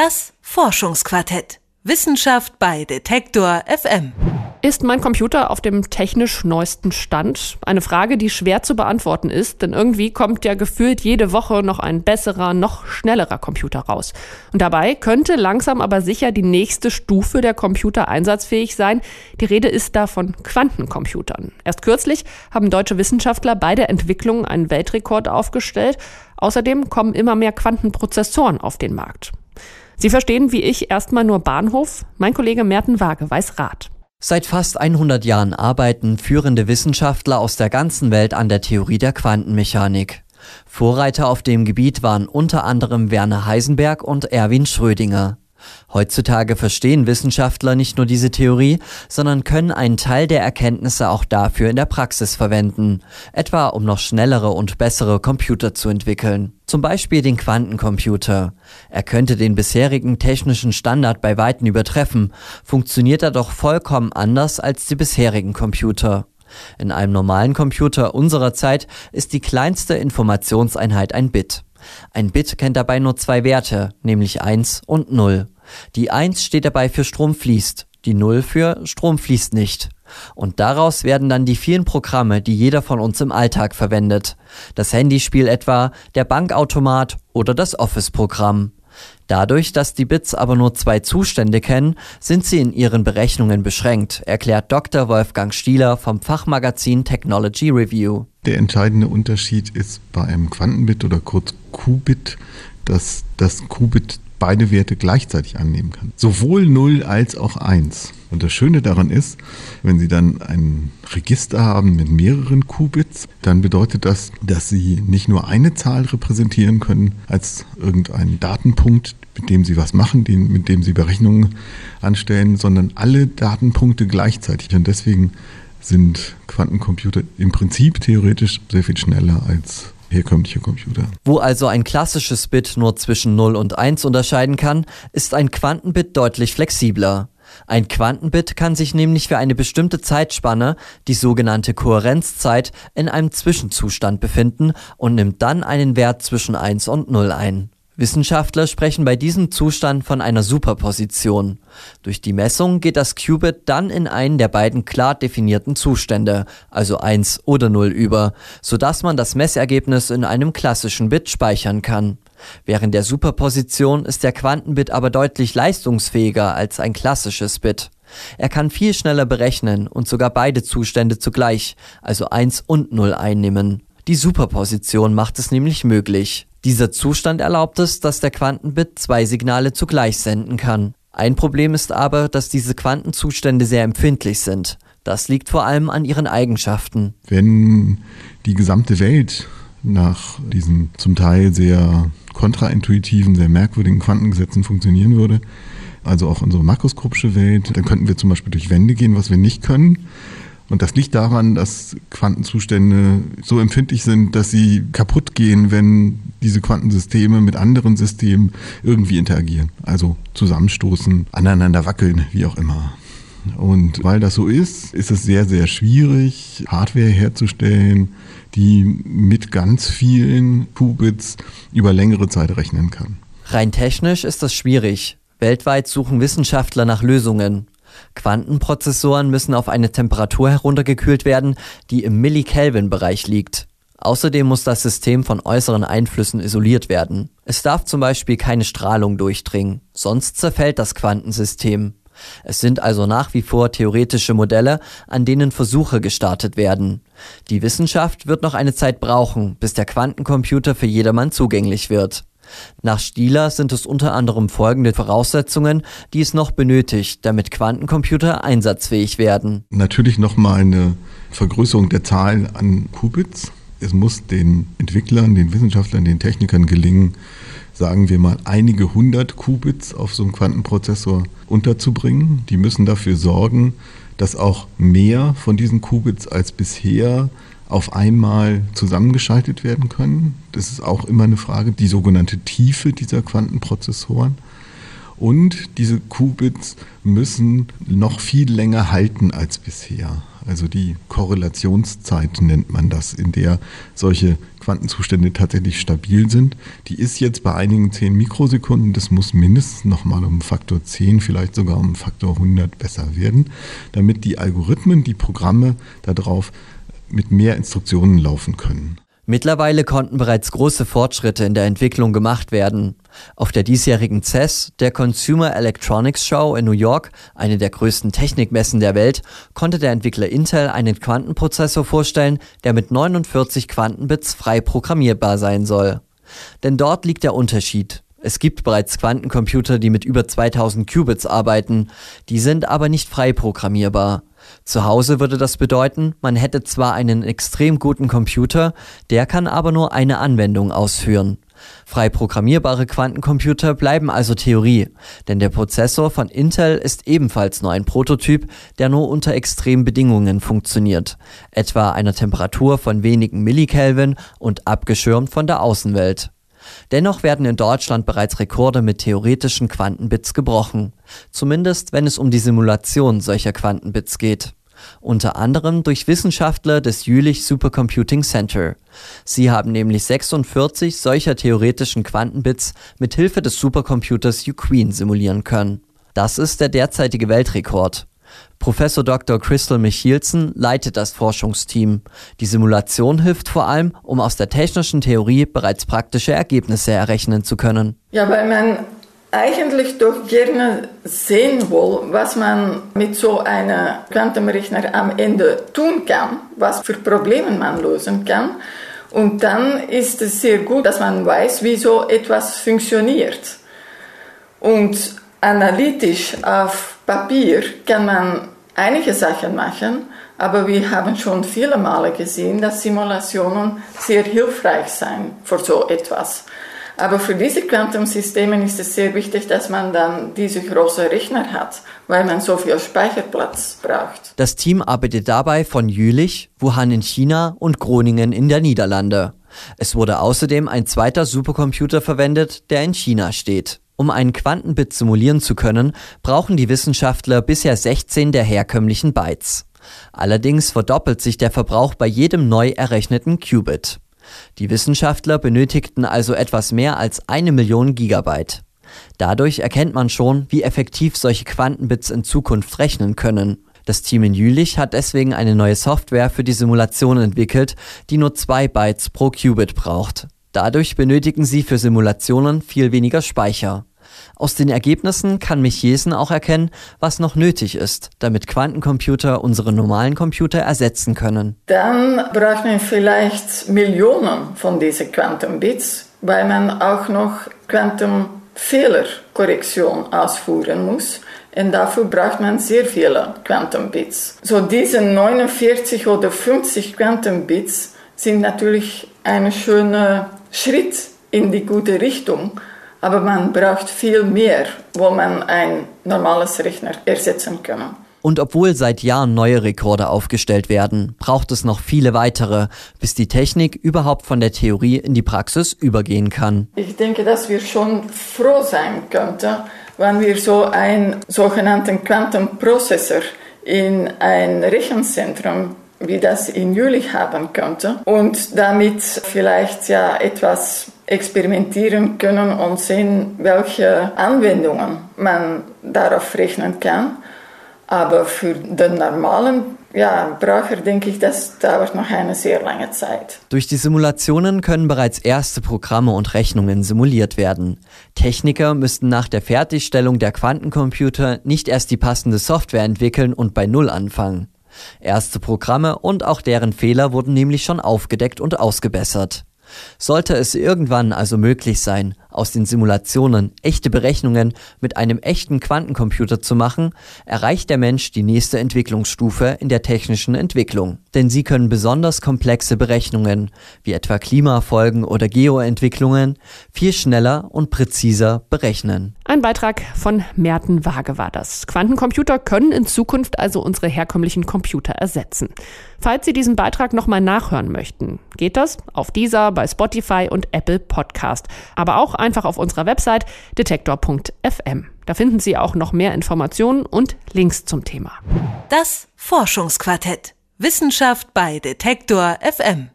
Das Forschungsquartett. Wissenschaft bei Detektor FM. Ist mein Computer auf dem technisch neuesten Stand? Eine Frage, die schwer zu beantworten ist, denn irgendwie kommt ja gefühlt jede Woche noch ein besserer, noch schnellerer Computer raus. Und dabei könnte langsam aber sicher die nächste Stufe der Computer einsatzfähig sein. Die Rede ist da von Quantencomputern. Erst kürzlich haben deutsche Wissenschaftler bei der Entwicklung einen Weltrekord aufgestellt. Außerdem kommen immer mehr Quantenprozessoren auf den Markt. Sie verstehen wie ich erstmal nur Bahnhof. Mein Kollege Merten Waage weiß Rat. Seit fast 100 Jahren arbeiten führende Wissenschaftler aus der ganzen Welt an der Theorie der Quantenmechanik. Vorreiter auf dem Gebiet waren unter anderem Werner Heisenberg und Erwin Schrödinger. Heutzutage verstehen Wissenschaftler nicht nur diese Theorie, sondern können einen Teil der Erkenntnisse auch dafür in der Praxis verwenden, etwa um noch schnellere und bessere Computer zu entwickeln. Zum Beispiel den Quantencomputer. Er könnte den bisherigen technischen Standard bei Weitem übertreffen, funktioniert er doch vollkommen anders als die bisherigen Computer. In einem normalen Computer unserer Zeit ist die kleinste Informationseinheit ein Bit. Ein Bit kennt dabei nur zwei Werte, nämlich 1 und 0. Die 1 steht dabei für Strom fließt, die 0 für Strom fließt nicht. Und daraus werden dann die vielen Programme, die jeder von uns im Alltag verwendet. Das Handyspiel etwa, der Bankautomat oder das Office-Programm. Dadurch, dass die Bits aber nur zwei Zustände kennen, sind sie in ihren Berechnungen beschränkt, erklärt Dr. Wolfgang Stieler vom Fachmagazin Technology Review. Der entscheidende Unterschied ist bei einem Quantenbit oder kurz Qubit, dass das Qubit beide Werte gleichzeitig annehmen kann. Sowohl 0 als auch 1. Und das Schöne daran ist, wenn Sie dann ein Register haben mit mehreren Qubits, dann bedeutet das, dass Sie nicht nur eine Zahl repräsentieren können als irgendeinen Datenpunkt, mit dem Sie was machen, mit dem Sie Berechnungen anstellen, sondern alle Datenpunkte gleichzeitig. Und deswegen sind Quantencomputer im Prinzip theoretisch sehr viel schneller als herkömmliche Computer. Wo also ein klassisches Bit nur zwischen 0 und 1 unterscheiden kann, ist ein Quantenbit deutlich flexibler. Ein Quantenbit kann sich nämlich für eine bestimmte Zeitspanne, die sogenannte Kohärenzzeit, in einem Zwischenzustand befinden und nimmt dann einen Wert zwischen 1 und 0 ein. Wissenschaftler sprechen bei diesem Zustand von einer Superposition. Durch die Messung geht das Qubit dann in einen der beiden klar definierten Zustände, also 1 oder 0 über, sodass man das Messergebnis in einem klassischen Bit speichern kann. Während der Superposition ist der Quantenbit aber deutlich leistungsfähiger als ein klassisches Bit. Er kann viel schneller berechnen und sogar beide Zustände zugleich, also 1 und 0 einnehmen. Die Superposition macht es nämlich möglich. Dieser Zustand erlaubt es, dass der Quantenbit zwei Signale zugleich senden kann. Ein Problem ist aber, dass diese Quantenzustände sehr empfindlich sind. Das liegt vor allem an ihren Eigenschaften. Wenn die gesamte Welt nach diesen zum Teil sehr kontraintuitiven, sehr merkwürdigen Quantengesetzen funktionieren würde, also auch unsere makroskopische Welt, dann könnten wir zum Beispiel durch Wände gehen, was wir nicht können. Und das liegt daran, dass Quantenzustände so empfindlich sind, dass sie kaputt gehen, wenn diese Quantensysteme mit anderen Systemen irgendwie interagieren. Also zusammenstoßen, aneinander wackeln, wie auch immer. Und weil das so ist, ist es sehr, sehr schwierig, Hardware herzustellen, die mit ganz vielen Qubits über längere Zeit rechnen kann. Rein technisch ist das schwierig. Weltweit suchen Wissenschaftler nach Lösungen. Quantenprozessoren müssen auf eine Temperatur heruntergekühlt werden, die im Millikelvin-Bereich liegt. Außerdem muss das System von äußeren Einflüssen isoliert werden. Es darf zum Beispiel keine Strahlung durchdringen, sonst zerfällt das Quantensystem. Es sind also nach wie vor theoretische Modelle, an denen Versuche gestartet werden. Die Wissenschaft wird noch eine Zeit brauchen, bis der Quantencomputer für jedermann zugänglich wird. Nach Stieler sind es unter anderem folgende Voraussetzungen, die es noch benötigt, damit Quantencomputer einsatzfähig werden. Natürlich nochmal eine Vergrößerung der Zahl an Qubits. Es muss den Entwicklern, den Wissenschaftlern, den Technikern gelingen, sagen wir mal, einige hundert Qubits auf so einem Quantenprozessor unterzubringen. Die müssen dafür sorgen, dass auch mehr von diesen Qubits als bisher auf einmal zusammengeschaltet werden können. Das ist auch immer eine Frage, die sogenannte Tiefe dieser Quantenprozessoren. Und diese Qubits müssen noch viel länger halten als bisher. Also die Korrelationszeit nennt man das, in der solche Quantenzustände tatsächlich stabil sind. Die ist jetzt bei einigen 10 Mikrosekunden. Das muss mindestens nochmal um Faktor 10, vielleicht sogar um Faktor 100 besser werden, damit die Algorithmen, die Programme darauf mit mehr Instruktionen laufen können. Mittlerweile konnten bereits große Fortschritte in der Entwicklung gemacht werden. Auf der diesjährigen CES, der Consumer Electronics Show in New York, eine der größten Technikmessen der Welt, konnte der Entwickler Intel einen Quantenprozessor vorstellen, der mit 49 Quantenbits frei programmierbar sein soll. Denn dort liegt der Unterschied. Es gibt bereits Quantencomputer, die mit über 2000 Qubits arbeiten, die sind aber nicht frei programmierbar. Zu Hause würde das bedeuten, man hätte zwar einen extrem guten Computer, der kann aber nur eine Anwendung ausführen. Frei programmierbare Quantencomputer bleiben also Theorie, denn der Prozessor von Intel ist ebenfalls nur ein Prototyp, der nur unter extremen Bedingungen funktioniert, etwa einer Temperatur von wenigen Millikelvin und abgeschirmt von der Außenwelt. Dennoch werden in Deutschland bereits Rekorde mit theoretischen Quantenbits gebrochen, zumindest wenn es um die Simulation solcher Quantenbits geht. Unter anderem durch Wissenschaftler des Jülich Supercomputing Center. Sie haben nämlich 46 solcher theoretischen Quantenbits mit Hilfe des Supercomputers Uqueen simulieren können. Das ist der derzeitige Weltrekord. Professor Dr. Crystal Michielsen leitet das Forschungsteam. Die Simulation hilft vor allem, um aus der technischen Theorie bereits praktische Ergebnisse errechnen zu können. Ja, weil man eigentlich doch gerne sehen will, was man mit so einem Quantenrechner am Ende tun kann, was für Probleme man lösen kann. Und dann ist es sehr gut, dass man weiß, wie so etwas funktioniert. Und analytisch auf Papier kann man einige Sachen machen, aber wir haben schon viele Male gesehen, dass Simulationen sehr hilfreich sind für so etwas. Aber für diese Quantumsysteme ist es sehr wichtig, dass man dann diese großen Rechner hat, weil man so viel Speicherplatz braucht. Das Team arbeitet dabei von Jülich, Wuhan in China und Groningen in der Niederlande. Es wurde außerdem ein zweiter Supercomputer verwendet, der in China steht. Um einen Quantenbit simulieren zu können, brauchen die Wissenschaftler bisher 16 der herkömmlichen Bytes. Allerdings verdoppelt sich der Verbrauch bei jedem neu errechneten Qubit. Die Wissenschaftler benötigten also etwas mehr als eine Million Gigabyte. Dadurch erkennt man schon, wie effektiv solche Quantenbits in Zukunft rechnen können. Das Team in Jülich hat deswegen eine neue Software für die Simulation entwickelt, die nur zwei Bytes pro Qubit braucht. Dadurch benötigen sie für Simulationen viel weniger Speicher. Aus den Ergebnissen kann Michiesen auch erkennen, was noch nötig ist, damit Quantencomputer unsere normalen Computer ersetzen können. Dann braucht man vielleicht Millionen von diesen Quantenbits, weil man auch noch Quantenfehlerkorrektion ausführen muss. Und dafür braucht man sehr viele Quantenbits. So diese 49 oder 50 Quantenbits sind natürlich ein schöner Schritt in die gute Richtung. Aber man braucht viel mehr, wo man ein normales Rechner ersetzen kann. Und obwohl seit Jahren neue Rekorde aufgestellt werden, braucht es noch viele weitere, bis die Technik überhaupt von der Theorie in die Praxis übergehen kann. Ich denke, dass wir schon froh sein könnten, wenn wir so einen sogenannten Quantenprozessor in ein Rechenzentrum wie das in Jülich haben könnte und damit vielleicht ja etwas experimentieren können und sehen, welche Anwendungen man darauf rechnen kann. Aber für den normalen ja, Braucher denke ich, das dauert noch eine sehr lange Zeit. Durch die Simulationen können bereits erste Programme und Rechnungen simuliert werden. Techniker müssten nach der Fertigstellung der Quantencomputer nicht erst die passende Software entwickeln und bei Null anfangen. Erste Programme und auch deren Fehler wurden nämlich schon aufgedeckt und ausgebessert. Sollte es irgendwann also möglich sein, aus den Simulationen echte Berechnungen mit einem echten Quantencomputer zu machen, erreicht der Mensch die nächste Entwicklungsstufe in der technischen Entwicklung. Denn sie können besonders komplexe Berechnungen, wie etwa Klimafolgen oder Geoentwicklungen, viel schneller und präziser berechnen. Ein Beitrag von Merten Waage war das. Quantencomputer können in Zukunft also unsere herkömmlichen Computer ersetzen. Falls Sie diesen Beitrag nochmal nachhören möchten, geht das auf dieser, bei Spotify und Apple Podcast. Aber auch einfach auf unserer Website detektor.fm. Da finden Sie auch noch mehr Informationen und Links zum Thema. Das Forschungsquartett. Wissenschaft bei Detektor FM